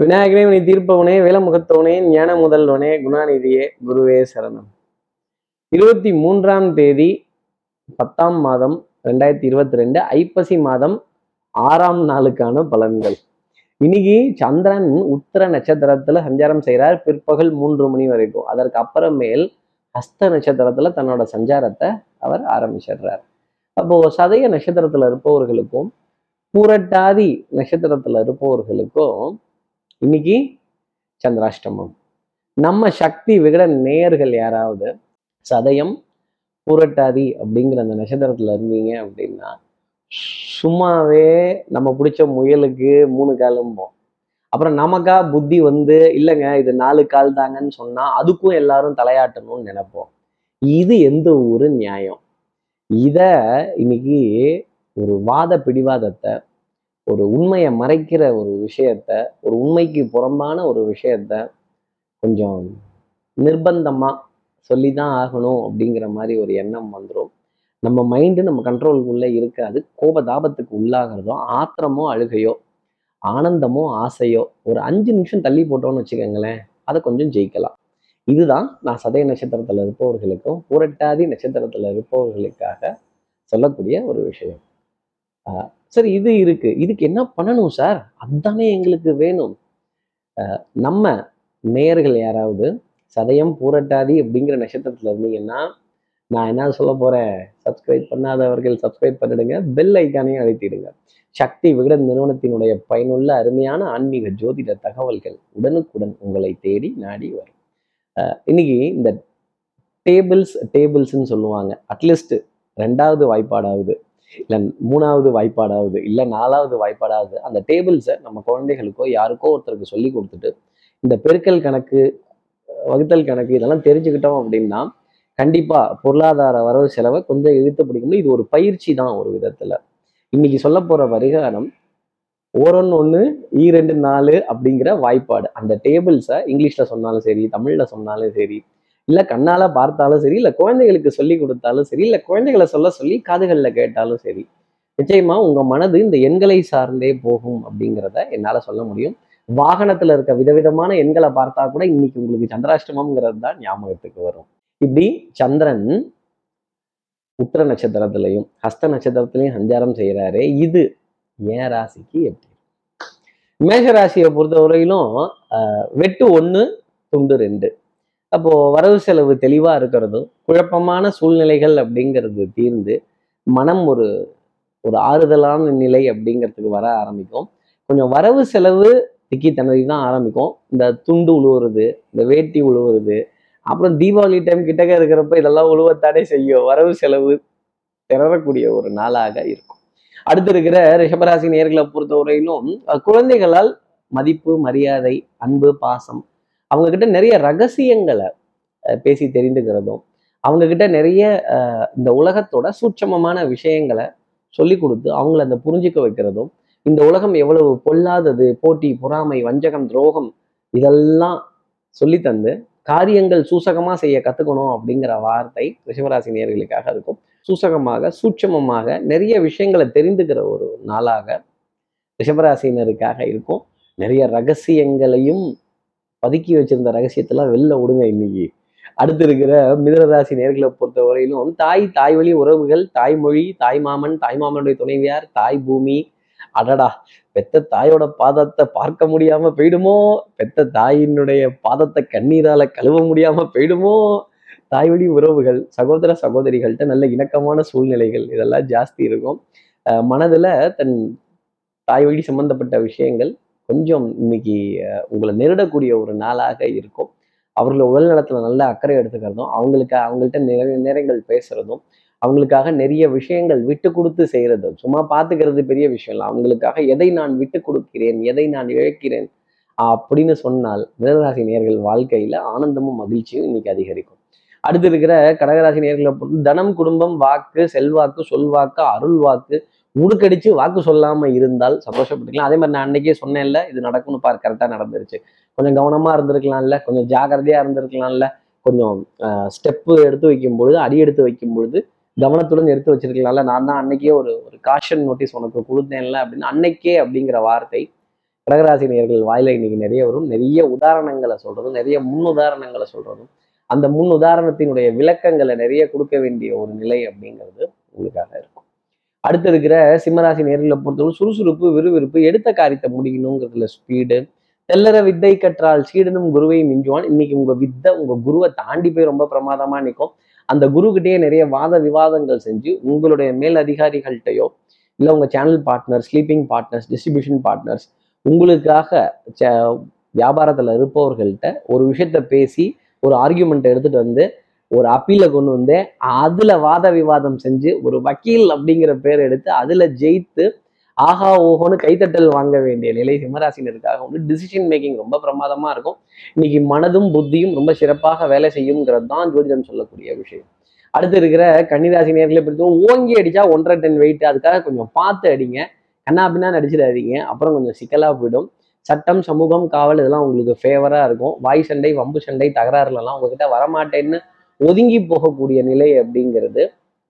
விநாயகனே நீ தீர்ப்பவனே வேலமுகத்தவனே ஞான முதல்வனே குணாநிதியே குருவே சரணம். இருபத்தி மூன்றாம் தேதி பத்தாம் மாதம் ரெண்டாயிரத்தி இருபத்தி ரெண்டு ஐப்பசி மாதம் ஆறாம் நாளுக்கான பலன்கள். இன்னைக்கு சந்திரன் உத்தர நட்சத்திரத்துல சஞ்சாரம் செய்கிறார் பிற்பகல் மூன்று மணி வரைக்கும். அதற்கு அப்புறமேல் ஹஸ்த நட்சத்திரத்துல தன்னோட சஞ்சாரத்தை அவர் ஆரம்பிச்சிடுறார். அப்போ சதய நட்சத்திரத்துல இருப்பவர்களுக்கும் பூரட்டாதி நட்சத்திரத்துல இருப்பவர்களுக்கும் இன்னைக்கு சந்திராஷ்டமம். நம்ம சக்தி விகட நேயர்கள் யாராவது சதயம் புரட்டாதி அப்படிங்கிற அந்த நட்சத்திரத்துல இருந்தீங்க அப்படின்னா சும்மாவே நம்ம பிடிச்ச முயலுக்கு மூணு காலும்போம் அப்புறம் நமக்கா புத்தி வந்து இல்லைங்க இது நாலு கால் தாங்கன்னு சொன்னா அதுக்கும் எல்லாரும் தலையாட்டணும்னு நினைப்போம். இது எந்த ஒரு நியாயம்? இத இன்னைக்கு ஒரு வாத பிடிவாதத்தை ஒரு உண்மையை மறைக்கிற ஒரு விஷயத்த ஒரு உண்மைக்கு புறம்பான ஒரு விஷயத்த கொஞ்சம் நிர்பந்தமாக சொல்லி தான் ஆகணும் அப்படிங்கிற மாதிரி ஒரு எண்ணம் வந்துடும் நம்ம மைண்டு நம்ம கண்ட்ரோலுக்குள்ளே இருக்காது. கோபதாபத்துக்கு உள்ளாகிறதோ ஆத்திரமோ அழுகையோ ஆனந்தமோ ஆசையோ ஒரு அஞ்சு நிமிஷம் தள்ளி போட்டோம்னு வச்சுக்கோங்களேன் அதை கொஞ்சம் ஜெயிக்கலாம். இதுதான் நான் சதய நட்சத்திரத்தில் இருப்பவர்களுக்கும் புரட்டாதி நட்சத்திரத்தில் இருப்பவர்களுக்காக சொல்லக்கூடிய ஒரு விஷயம். சரி இது இருக்கு. இதுக்கு என்ன பண்ணணும் சார்? அதுதானே எங்களுக்கு வேணும். நம்ம நேயர்கள் யாராவது சதயம் பூரட்டாதி அப்படிங்கிற நட்சத்திரத்துல இருந்தீங்கன்னா நான் என்ன சொல்ல போறேன்? சப்ஸ்கிரைப் பண்ணாதவர்கள் சப்ஸ்கிரைப் பண்ணிடுங்க. பெல் ஐக்கானையும் அழுத்திடுங்க. சக்தி விகடன் நிறுவனத்தினுடைய பயனுள்ள அருமையான ஆன்மீக ஜோதிட தகவல்கள் உடனுக்குடன் உங்களை தேடி நாடி வரும். இன்னைக்கு இந்த டேபிள்ஸ் டேபிள்ஸ்ன்னு சொல்லுவாங்க. அட்லீஸ்ட் ரெண்டாவது வாய்ப்பாடாவது இல்லை மூணாவது வாய்ப்பாடாவது இல்லை நாலாவது வாய்ப்பாடாவது அந்த டேபிள்ஸை நம்ம குழந்தைகளுக்கோ யாருக்கோ ஒருத்தருக்கு சொல்லி கொடுத்துட்டு இந்த பெருக்கல் கணக்கு வகுத்தல் கணக்கு இதெல்லாம் தெரிஞ்சுக்கிட்டோம் அப்படின்னா கண்டிப்பா பொருளாதார வரவு செலவை கொஞ்சம் இழுத்து பிடிக்க முடியும் இது ஒரு பயிற்சி தான் ஒரு விதத்துல. இன்னைக்கு சொல்ல போற பரிகாரம் ஓரொன்னு ஒன்று ஈ ரெண்டு நாலு அப்படிங்கிற வாய்ப்பாடு. அந்த டேபிள்ஸை இங்கிலீஷ்ல சொன்னாலும் சரி தமிழ்ல சொன்னாலும் சரி இல்ல கண்ணால பார்த்தாலும் சரி இல்ல குழந்தைகளுக்கு சொல்லி கொடுத்தாலும் சரி இல்ல குழந்தைகளை சொல்ல சொல்லி காதுகள்ல கேட்டாலும் சரி நிச்சயமா உங்க மனது இந்த எண்களை சார்ந்தே போகும் அப்படிங்கிறத என்னால சொல்ல முடியும். வாகனத்துல இருக்க விதவிதமான எண்களை பார்த்தா கூட இன்னைக்கு உங்களுக்கு சந்திராஷ்டமம்ங்கிறது தான் ஞாபகத்துக்கு வரும். இப்படி சந்திரன் உத்திர நட்சத்திரத்திலையும் ஹஸ்த நட்சத்திரத்திலையும் சஞ்சாரம் செய்யறாரு இது ஏன் ராசிக்கு எப்படி? மேஷ ராசியை பொறுத்தவரையிலும் ஆஹ், வெட்டு ஒண்ணு துண்டு ரெண்டு. அப்போது வரவு செலவு தெளிவாக இருக்கிறதும் குழப்பமான சூழ்நிலைகள் அப்படிங்கிறது தீர்ந்து மனம் ஒரு ஒரு ஆறுதலான நிலை அப்படிங்கிறதுக்கு வர ஆரம்பிக்கும். கொஞ்சம் வரவு செலவு திக்கி திணறி தான் ஆரம்பிக்கும். இந்த துண்டு உழுவுறது இந்த வேட்டி உழுவுறது அப்புறம் தீபாவளி டைம் கிட்டக்க இருக்கிறப்ப இதெல்லாம் உழுவத்தானே செய்யும். வரவு செலவு திணறக்கூடிய ஒரு நாளாக இருக்கும். அடுத்து இருக்கிற ரிஷபராசி நேர்களை பொறுத்தவரையிலும் குழந்தைகளால் மதிப்பு மரியாதை அன்பு பாசம் அவங்க கிட்ட நிறைய ரகசியங்களை பேசி தெரிந்துக்கிறதும் அவங்க கிட்ட நிறைய அஹ், இந்த உலகத்தோட சூட்சமமான விஷயங்களை சொல்லி கொடுத்து அவங்கள அந்த புரிஞ்சுக்க வைக்கிறதும் இந்த உலகம் எவ்வளவு பொல்லாதது போட்டி பொறாமை வஞ்சகம் துரோகம் இதெல்லாம் சொல்லி தந்து காரியங்கள் சூசகமாக செய்ய கத்துக்கணும் அப்படிங்கிற வார்த்தை ரிஷபராசி நேர்களுக்காக இருக்கும். சூசகமாக சூட்சமமாக நிறைய விஷயங்களை தெரிந்துக்கிற ஒரு நாளாக ரிஷபராசினருக்காக இருக்கும். நிறைய ரகசியங்களையும் பதுக்கி வச்சிருந்த ரகசியத்தெல்லாம் வெளில விடுங்க இன்னைக்கு. அடுத்து இருக்கிற மிதனராசி நேர்களை பொறுத்தவரையிலும் தாய் தாய் வழி உறவுகள் தாய்மொழி தாய் மாமன் தாய் மாமனுடைய துணைவியார் தாய் பூமி. அடடா பெத்த தாயோட பாதத்தை பார்க்க முடியாம போயிடுமோ? பெத்த தாயினுடைய பாதத்தை கண்ணீரால கழுவ முடியாம போயிடுமோ? தாய் வழி உறவுகள் சகோதர சகோதரிகள்கிட்ட நல்ல இணக்கமான சூழ்நிலைகள் இதெல்லாம் ஜாஸ்தி இருக்கும். அஹ் மனதுல தன் தாய் வழி சம்பந்தப்பட்ட விஷயங்கள் கொஞ்சம் இன்னைக்கு உங்களை நெருடக்கூடிய ஒரு நாளாக இருக்கும். அவர்கள் உடல் நலத்துல நல்ல அக்கறை எடுத்துக்கிறதும் அவங்களுக்கு அவங்கள்ட்ட நிறைய நேரங்கள் பேசுறதும் அவங்களுக்காக நிறைய விஷயங்கள் விட்டு கொடுத்து செய்யறதும் சும்மா பார்த்துக்கிறது பெரிய விஷயம் இல்லை. அவங்களுக்காக எதை நான் விட்டு கொடுக்கிறேன் எதை நான் இழக்கிறேன் அப்படின்னு சொன்னால் மிதனராசி நேர்கள் வாழ்க்கையில ஆனந்தமும் மகிழ்ச்சியும் இன்னைக்கு அதிகரிக்கும். அடுத்து இருக்கிற கடகராசி நேர்களை பொறுத்து தனம் குடும்பம் வாக்கு செல்வாக்கு சொல்வாக்கு அருள் வாக்கு உடுக்கடிச்சு வாக்கு சொல்லாம இருந்தால் சந்தோஷப்பட்டுக்கலாம். அதே மாதிரி நான் அன்னைக்கே சொன்னேன்ல இது நடக்கும்னு பாரு கரெக்டா நடந்துருச்சு. கொஞ்சம் கவனமா இருந்திருக்கலாம்ல கொஞ்சம் ஜாக்கிரதையா இருந்திருக்கலாம்ல கொஞ்சம் ஸ்டெப்பு எடுத்து வைக்கும் பொழுது அடி எடுத்து வைக்கும் பொழுது கவனத்துடன் எடுத்து வச்சிருக்கலாம்ல. நான் தான் அன்னைக்கே ஒரு ஒரு காஷன் நோட்டீஸ் உனக்கு கொடுத்தேன்ல அப்படின்னு அன்னைக்கே அப்படிங்கிற வார்த்தை கடகராசி நேர்கள் வாயில இன்னைக்கு நிறைய வரும். நிறைய உதாரணங்களை சொல்றதும் நிறைய முன் உதாரணங்களை சொல்றதும் அந்த முன் உதாரணத்தினுடைய விளக்கங்களை நிறைய கொடுக்க வேண்டிய ஒரு நிலை அப்படிங்கிறது உங்களுக்காக இருக்கும். அடுத்து இருக்கிற சிம்மராசி நேர்களை பொறுத்தவரை சுறுசுறுப்பு விறுவிறுப்பு எடுத்த காரியத்தை முடிக்கணுங்கிறதுல ஸ்பீடு தெல்லற வித்தை கற்றால் சீடனும் குருவையும் மிஞ்சுவான். இன்னைக்கு உங்க வித்தை உங்க குருவை தாண்டி போய் ரொம்ப பிரமாதமா நிற்கும். அந்த குருக்கிட்டேயே நிறைய வாத விவாதங்கள் செஞ்சு உங்களுடைய மேல் அதிகாரிகள்கிட்டயோ இல்லை உங்க channel partners sleeping partners distribution partners உங்களுக்காக வியாபாரத்தில் இருப்பவர்கள்ட்ட ஒரு விஷயத்த பேசி ஒரு ஆர்கியூமெண்ட் எடுத்துட்டு வந்து ஒரு அப்பீல கொண்டு வந்து அதுல வாத விவாதம் செஞ்சு ஒரு வக்கீல் அப்படிங்கிற பேர் எடுத்து அதுல ஜெயித்து ஆஹா ஓஹோன்னு கைத்தட்டல் வாங்க வேண்டிய நிலை சிம்மராசினருக்காக வந்து டிசிஷன் மேக்கிங் ரொம்ப பிரமாதமா இருக்கும். இன்னைக்கு மனதும் புத்தியும் ரொம்ப சிறப்பாக வேலை செய்யுங்கிறது தான் ஜோதிடம் சொல்லக்கூடிய விஷயம். அடுத்து இருக்கிற கன்னிராசி நேர்களை பொறுத்த ஓங்கி அடிச்சா ஒன்றரை டன் வெயிட் அதுக்காக கொஞ்சம் பார்த்து அடிங்க. கண்ணா பின்னா நடிச்சிடாதீங்க. அப்புறம் கொஞ்சம் சிக்கலா போயிடும். சட்டம் சமூகம் காவல் இதெல்லாம் உங்களுக்கு ஃபேவரா இருக்கும். வாய் சண்டை வம்பு சண்டை தகராறுலலாம் உங்ககிட்ட வரமாட்டேன்னு ஒதுங்கி போகக்கூடிய நிலை அப்படிங்கிறது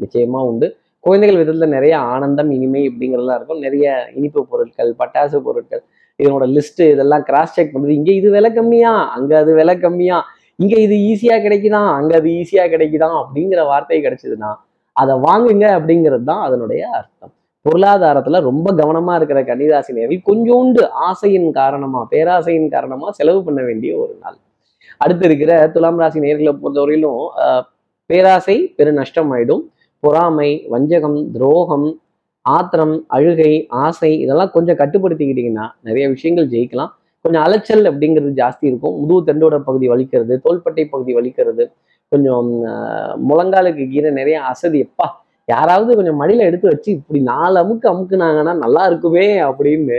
நிச்சயமா உண்டு. குழந்தைகள் விதத்துல நிறைய ஆனந்தம் இனிமை இப்படிங்கிறதுலாம் இருக்கும். நிறைய இனிப்பு பொருட்கள் பட்டாசு பொருட்கள் இதனோட லிஸ்ட் இதெல்லாம் கிராஸ் செக் பண்ணுறது இங்கே இது விலை கம்மியா? அங்கே அது விலை கம்மியா? இங்கே இது ஈஸியாக கிடைக்குதான் அங்கே அது ஈஸியாக கிடைக்குதான் அப்படிங்கிற வார்த்தை கிடைச்சதுன்னா அதை வாங்குங்க அப்படிங்கிறது தான் அதனுடைய அர்த்தம். பொருளாதாரத்தில் ரொம்ப கவனமாக இருக்கிற கன்னிராசி நேரில் கொஞ்சோண்டு ஆசையின் காரணமாக பேராசையின் காரணமாக செலவு பண்ண வேண்டிய ஒரு நாள். அடுத்து இருக்கிற துலாம் ராசி நேர்களை பொறுத்தவரையிலும் ஆஹ், பேராசை பெரு நஷ்டம் ஆயிடும் பொறாமை வஞ்சகம் துரோகம் ஆத்திரம் அழுகை ஆசை இதெல்லாம் கொஞ்சம் கட்டுப்படுத்திக்கிட்டீங்கன்னா நிறைய விஷயங்கள் ஜெயிக்கலாம். கொஞ்சம் அலைச்சல் அப்படிங்கிறது ஜாஸ்தி இருக்கும். முதுகு தண்டோட பகுதி வலிக்கிறது தோள்பட்டை பகுதி வலிக்கிறது கொஞ்சம் முழங்காலுக்கு கீரை நிறைய அசதி. எப்பா யாராவது கொஞ்சம் மடியில எடுத்து வச்சு இப்படி நாலு அமுக்கு அமுக்குனாங்கன்னா நல்லா இருக்குமே அப்படின்னு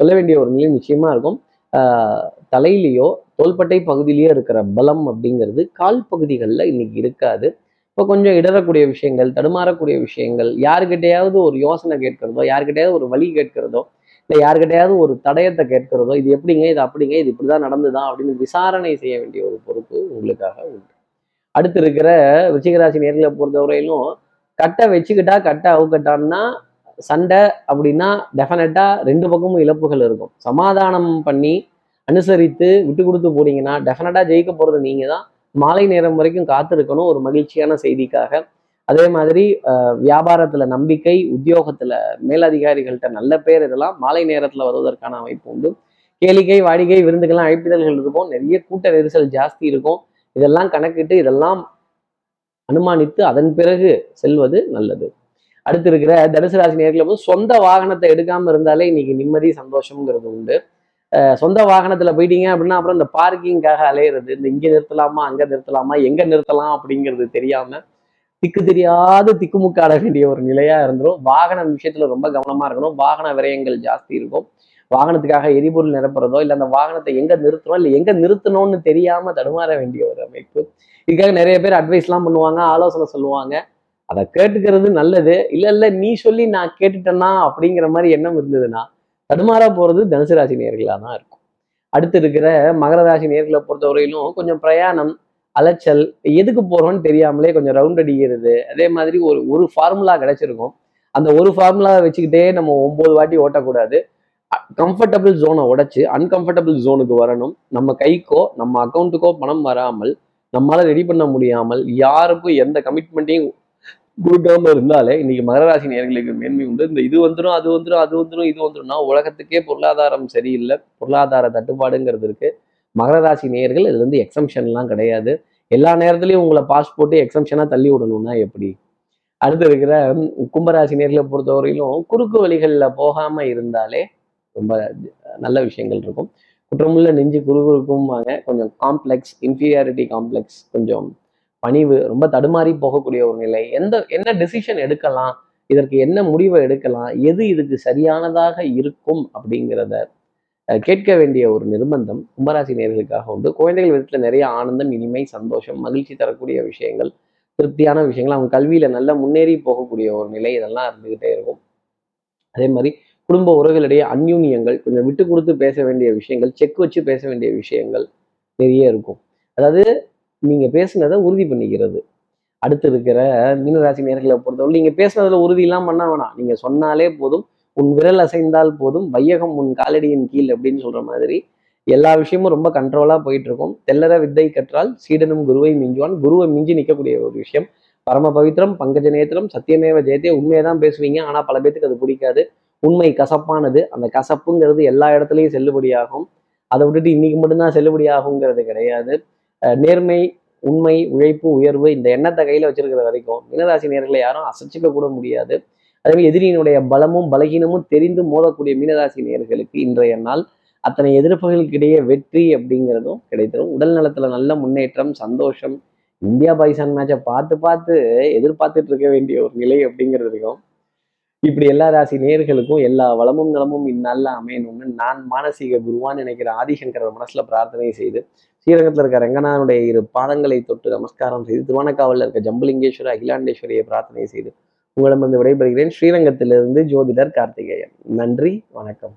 சொல்ல வேண்டிய ஒரு நிலை நிச்சயமா இருக்கும். ஆஹ், தலையிலேயோ தோள்பட்டை பகுதியிலேயே இருக்கிற பலம் அப்படிங்கிறது கால் பகுதிகளில் இன்னைக்கு இருக்காது. இப்போ கொஞ்சம் இடறக்கூடிய விஷயங்கள் தடுமாறக்கூடிய விஷயங்கள் யாருக்கிட்டையாவது ஒரு யோசனை கேட்கிறதோ யாருக்கிட்டையாவது ஒரு வழி கேட்கிறதோ இல்லை யாருக்கிட்டையாவது ஒரு தடயத்தை கேட்கிறதோ இது எப்படிங்க இது அப்படிங்க இது இப்படி தான் நடந்துதான் அப்படின்னு விசாரணை செய்ய வேண்டிய ஒரு பொறுப்பு உங்களுக்காக உண்டு. அடுத்து இருக்கிற ரிச்சிகராசி நேர்களை பொறுத்தவரையிலும் கட்டை வச்சுக்கிட்டா கட்டை அவுக்கட்டான்னா சண்டை அப்படின்னா டெஃபினட்டாக ரெண்டு பக்கமும் இழப்புகள் இருக்கும். சமாதானம் பண்ணி அனுசரித்து விட்டு கொடுத்து போனீங்கன்னா டெஃபினட்டாக ஜெயிக்க போறது நீங்கள் தான் மாலை நேரம் வரைக்கும் காத்திருக்கணும் ஒரு மகிழ்ச்சியான செய்திக்காக. அதே மாதிரி வியாபாரத்தில் வியாபாரத்துல நம்பிக்கை உத்தியோகத்துல மேலதிகாரிகள்கிட்ட நல்ல பேர் இதெல்லாம் மாலை நேரத்துல வருவதற்கான அமைப்பு உண்டு. கேளிக்கை வாடிக்கை விருந்துக்கெல்லாம் அழைப்பிதழ்கள் இருக்கும். நிறைய கூட்ட நெரிசல் ஜாஸ்தி இருக்கும். இதெல்லாம் கணக்கிட்டு இதெல்லாம் அனுமானித்து அதன் பிறகு செல்வது நல்லது. அடுத்து இருக்கிற தனுசு ராசி நேர்களை சொந்த வாகனத்தை எடுக்காம இருந்தாலே இன்னைக்கு நிம்மதி சந்தோஷம்ங்கிறது உண்டு. சொந்த வாகனத்துல போயிட்டீங்க அப்படின்னா அப்புறம் இந்த பார்க்கிங்காக அலையிறது இந்த இங்க நிறுத்தலாமா அங்க நிறுத்தலாமா எங்க நிறுத்தலாம் அப்படிங்கிறது தெரியாம திக்கு தெரியாத திக்குமுக்காட வேண்டிய ஒரு நிலையா இருந்துரும். வாகன விஷயத்துல ரொம்ப கவனமா இருக்கணும். வாகன விரயங்கள் ஜாஸ்தி இருக்கும். வாகனத்துக்காக எரிபொருள் நிரப்புறதோ இல்லை அந்த வாகனத்தை எங்க நிறுத்தணும் இல்லை எங்க நிறுத்தணும்னு தெரியாம தடுமாற வேண்டிய ஒரு அமைப்பு. இதுக்காக நிறைய பேர் அட்வைஸ்லாம் பண்ணுவாங்க ஆலோசனை சொல்லுவாங்க. அதை கேட்டுக்கிறது நல்லது. இல்ல இல்ல நீ சொல்லி நான் கேட்டுட்டேன்னா அப்படிங்கிற மாதிரி எண்ணம் இருந்ததுன்னா தடுமாறா போறது தனுசு ராசி நேர்களாக தான் இருக்கும். அடுத்து இருக்கிற மகர ராசி நேர்களை பொறுத்தவரையிலும் கொஞ்சம் பிரயாணம் அலைச்சல் எதுக்கு போறோம்னு தெரியாமலே கொஞ்சம் ரவுண்ட் அடிக்கிறது. அதே மாதிரி ஒரு ஒரு ஃபார்முலா கிடைச்சிருக்கும். அந்த ஒரு ஃபார்முலாவை வச்சுக்கிட்டே நம்ம ஒன்பது வாட்டி ஓட்டக்கூடாது. கம்ஃபர்டபுள் ஜோனை உடைச்சு அன்கம்ஃபர்டபுள் ஜோனுக்கு வரணும். நம்ம கைக்கோ நம்ம அக்கௌண்ட்டுக்கோ பணம் வராமல் நம்மளால ரெடி பண்ண முடியாமல் யாருக்கும் எந்த கமிட்மெண்ட்டையும் கொடுக்காம இருந்தாலே இன்னைக்கு மகராசி நேர்களுக்கு மேன்மை உண்டு. இந்த இது வந்துடும் அது வந்துடும் அது வந்துடும் இது வந்துடும்னா உலகத்துக்கே பொருளாதாரம் சரியில்லை. பொருளாதார தட்டுப்பாடுங்கிறது இருக்கு. மகர ராசி நேயர்கள் இதுல இருந்து எக்ஸம்ஷன்லாம் கிடையாது. எல்லா நேரத்துலையும் உங்களை பாஸ் போட்டு எக்ஸம்ஷனா தள்ளி விடணும்னா எப்படி? அடுத்து இருக்கிற கும்பராசி நேர்களை பொறுத்தவரையிலும் குறுக்கு வழிகளில் போகாம இருந்தாலே ரொம்ப நல்ல விஷயங்கள் இருக்கும். குற்றமுள்ள நெஞ்சு குறுகுறுக்கும்பாங்க. கொஞ்சம் காம்ப்ளெக்ஸ் இன்ஃபீரியாரிட்டி காம்ப்ளெக்ஸ் கொஞ்சம் பணிவு ரொம்ப தடுமாறி போகக்கூடிய ஒரு நிலை. எந்த என்ன டெசிஷன் எடுக்கலாம் இதற்கு என்ன முடிவை எடுக்கலாம் எது இதுக்கு சரியானதாக இருக்கும் அப்படிங்கிறத கேட்க வேண்டிய ஒரு நிர்பந்தம் கும்பராசி நேர்களுக்காக உண்டு. குழந்தைகள் விதத்தில் நிறைய ஆனந்தம் இனிமை சந்தோஷம் மகிழ்ச்சி தரக்கூடிய விஷயங்கள் திருப்தியான விஷயங்கள். அவங்க கல்வியில் நல்ல முன்னேறி போகக்கூடிய ஒரு நிலை இதெல்லாம் இருந்துகிட்டே இருக்கும். அதே மாதிரி குடும்ப உறவுகளிடையே அந்யூன்யங்கள் கொஞ்சம் விட்டு கொடுத்து பேச வேண்டிய விஷயங்கள் செக் வச்சு பேச வேண்டிய விஷயங்கள் நிறைய இருக்கும். அதாவது நீங்க பேசுனதை உறுதி பண்ணிக்கிறது. அடுத்து இருக்கிற மீனராசி நேர்களை பொறுத்தவரை நீங்க பேசுனதுல உறுதி எல்லாம் பண்ண வேணாம். நீங்க சொன்னாலே போதும் உன் விரல் அசைந்தால் போதும் வையகம் உன் காலடியின் கீழ் அப்படின்னு சொல்ற மாதிரி எல்லா விஷயமும் ரொம்ப கண்ட்ரோலா போயிட்டு இருக்கும் தெல்லற வித்தை கற்றால் சீடனும் குருவை மிஞ்சுவான். குருவை மிஞ்சி நிற்கக்கூடிய ஒரு விஷயம். பரம பவித்திரம் பங்கஜ நேத்திரம் சத்தியமேவ ஜெயத்தே உண்மையை தான் பேசுவீங்க. ஆனா பல பேத்துக்கு அது பிடிக்காது. உண்மை கசப்பானது. அந்த கசப்புங்கிறது எல்லா இடத்துலையும் செல்லுபடியாகும். அதை விட்டுட்டு இன்னைக்கு மட்டும்தான் செல்லுபடி ஆகுங்கிறது கிடையாது. நேர்மை உண்மை உழைப்பு உயர்வு இந்த எண்ணத்தை கையில வச்சிருக்கிற வரைக்கும் மீனராசி நேர்களை யாரும் அசைச்சிக்க கூட முடியாது. அதே எதிரியினுடைய பலமும் பலகீனமும் தெரிந்து மோதக்கூடிய மீனராசி நேர்களுக்கு இன்றைய நாள் அத்தனை எதிர்ப்புகளுக்கு இடையே வெற்றி அப்படிங்கிறதும் கிடைத்திடும் உடல் நலத்துல நல்ல முன்னேற்றம் சந்தோஷம் இந்தியா பாகிஸ்தான் மேட்சை பார்த்து பார்த்து எதிர்பார்த்துட்டு இருக்க வேண்டிய ஒரு நிலை அப்படிங்கிறதுக்கும் இப்படி எல்லா ராசி நேர்களுக்கும் எல்லா வளமும் நலமும் இந்நாளில் அமையணும்னு நான் மானசீக குருவான் நினைக்கிற ஆதிசங்கர மனசுல பிரார்த்தனை செய்து ஸ்ரீரங்கத்தில் இருக்க ரங்கநாதனுடைய இரு பாதங்களை தொட்டு நமஸ்காரம் செய்து திருவானக்காவலில் இருக்க ஜம்புலிங்கேஸ்வர அகிலாண்டேஸ்வரியை பிரார்த்தனை செய்து உங்களிடமிருந்து விடைபெறுகிறேன். ஸ்ரீரங்கத்திலிருந்து ஜோதிடர் கார்த்திகேயன். நன்றி வணக்கம்.